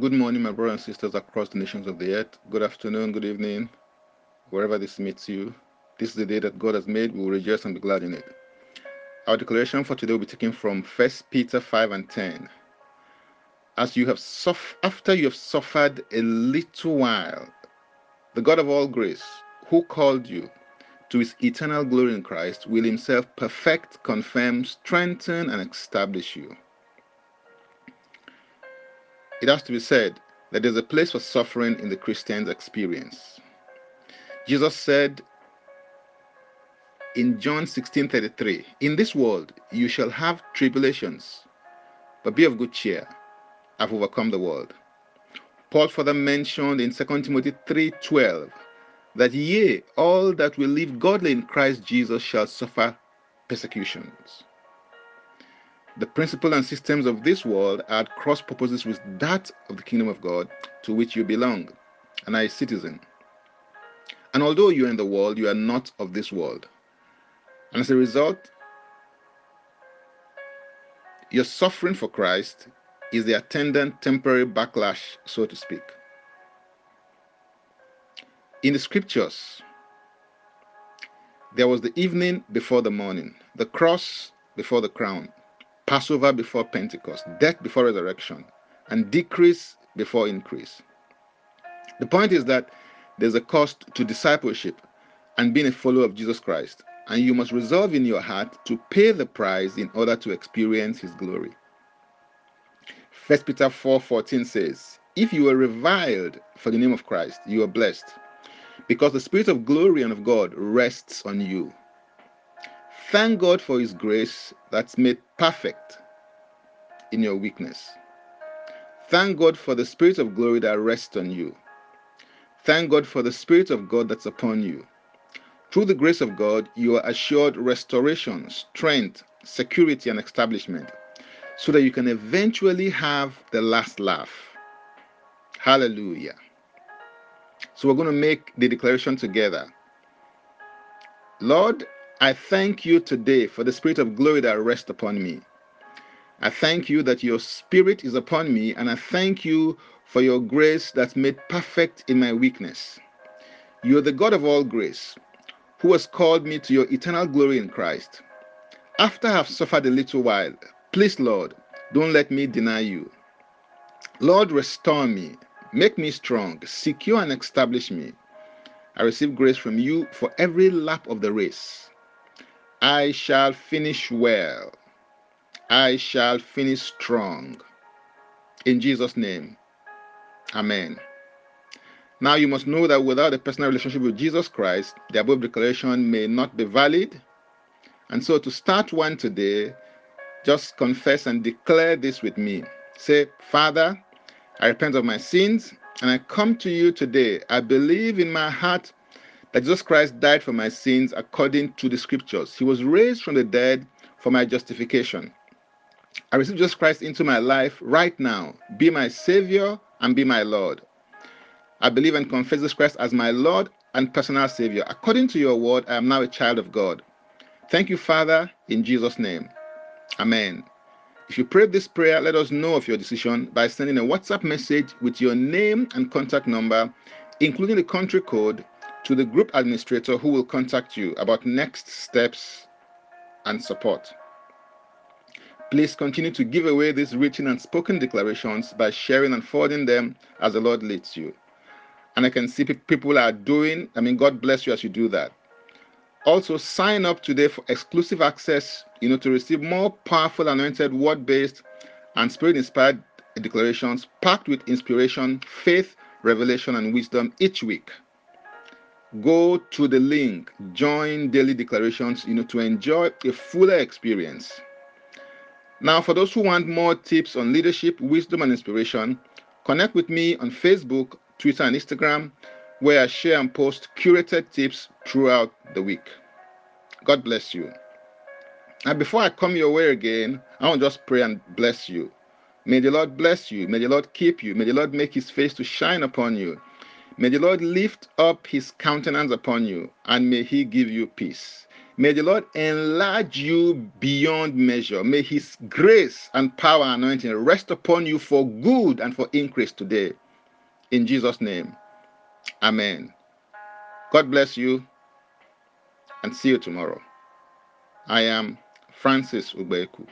Good morning, my brothers and sisters across the nations of the earth. Good afternoon, good evening, wherever this meets you. This is the day that God has made. We will rejoice and be glad in it. Our declaration for today will be taken from 1 Peter 5 and 10. As you have suffered, after you have suffered a little while, the God of all grace, who called you to his eternal glory in Christ, will himself perfect, confirm, strengthen, and establish you. It has to be said that there's a place for suffering in the Christian's experience. Jesus said in John 16:33, "In this world you shall have tribulations, but be of good cheer. I've overcome the world." Paul further mentioned in 2 Timothy 3:12 that yea, all that will live godly in Christ Jesus shall suffer persecutions. The principles and systems of this world are at cross purposes with that of the kingdom of God to which you belong and are a citizen. And although you are in the world, you are not of this world. And as a result, your suffering for Christ is the attendant temporary backlash, so to speak. In the scriptures, there was the evening before the morning, the cross before the crown, Passover before Pentecost, death before resurrection, and decrease before increase. The point is that there's a cost to discipleship and being a follower of Jesus Christ, and you must resolve in your heart to pay the price in order to experience his glory. 1 Peter 4:14 says, "If you are reviled for the name of Christ, you are blessed, because the spirit of glory and of God rests on you." Thank God for His grace that's made perfect in your weakness. Thank God for the Spirit of glory that rests on you. Thank God for the Spirit of God that's upon you. Through the grace of God, you are assured restoration, strength, security, and establishment so that you can eventually have the last laugh. Hallelujah. So we're going to make the declaration together. Lord, I thank you today for the spirit of glory that rests upon me. I thank you that your spirit is upon me, and I thank you for your grace that's made perfect in my weakness. You are the God of all grace, who has called me to your eternal glory in Christ. After I have suffered a little while, please, Lord, don't let me deny you. Lord, restore me, make me strong, secure and establish me. I receive grace from you for every lap of the race. I shall finish well. I shall finish strong. In Jesus' name. Amen. Now you must know that without a personal relationship with Jesus Christ, the above declaration may not be valid. And so to start one today, just confess and declare this with me. Say, Father, I repent of my sins and I come to you today. I believe in my heart that Jesus Christ died for my sins according to the scriptures. He was raised from the dead for my justification. I receive Jesus Christ into my life right now. Be my Savior and be my Lord. I believe and confess Jesus Christ as my Lord and personal Savior. According to your word, I am now a child of God. Thank you, Father, in Jesus' name. Amen. If you prayed this prayer, let us know of your decision by sending a WhatsApp message with your name and contact number, including the country code to the group administrator who will contact you about next steps and support. Please continue to give away these written and spoken declarations by sharing and forwarding them as the Lord leads you. And I can see people are doing, I mean, God bless you as you do that. Also, sign up today for exclusive access, you know, to receive more powerful, anointed, word based, and spirit inspired declarations packed with inspiration, faith, revelation, and wisdom each week go to the link join daily declarations you know to enjoy a fuller experience. Now for those who want more tips on leadership wisdom and inspiration connect with me on facebook twitter and instagram where i share and post curated tips throughout the week. God bless you. And before i come your way again i want to just pray and bless you. May the lord bless you. May the lord keep you. May the lord make his face to shine upon you May the Lord lift up his countenance upon you, and may he give you peace. May the Lord enlarge you beyond measure. May His grace and power anointing rest upon you for good and for increase today. In Jesus' name. Amen. God bless you and see you tomorrow. I am Francis Ubeku.